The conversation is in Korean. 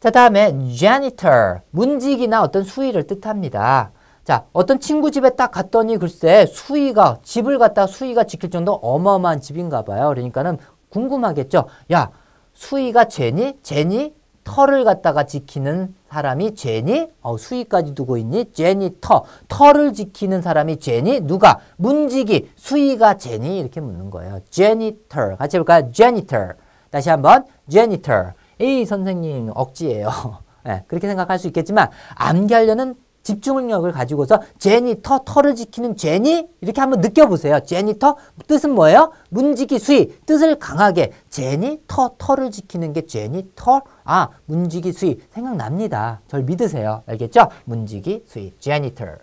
자, 다음에 janitor. 문지기나 어떤 수위를 뜻합니다. 자, 어떤 친구 집에 딱 갔더니 글쎄 수위가 집을 갖다 수위가 지킬 정도 어마어마한 집인가 봐요. 그러니까는 궁금하겠죠. 야, 수위가 제니? 제니? 털을 갖다가 지키는 사람이 제니? 어, 수위까지 두고 있니? 제니터. 털을 지키는 사람이 제니? 누가? 문지기. 수위가 제니? 이렇게 묻는 거예요. janitor. 같이 해볼까요? janitor. 다시 한번 janitor. 에이 선생님 억지예요. 예, 그렇게 생각할 수 있겠지만 암기하려는 집중력을 가지고서 제니터 털을 지키는 제니 이렇게 한번 느껴보세요. 제니터 뜻은 뭐예요? 문지기 수위 뜻을 강하게 제니터 털을 지키는 게 제니터 아 문지기 수위 생각납니다. 절 믿으세요. 알겠죠? 문지기 수위 janitor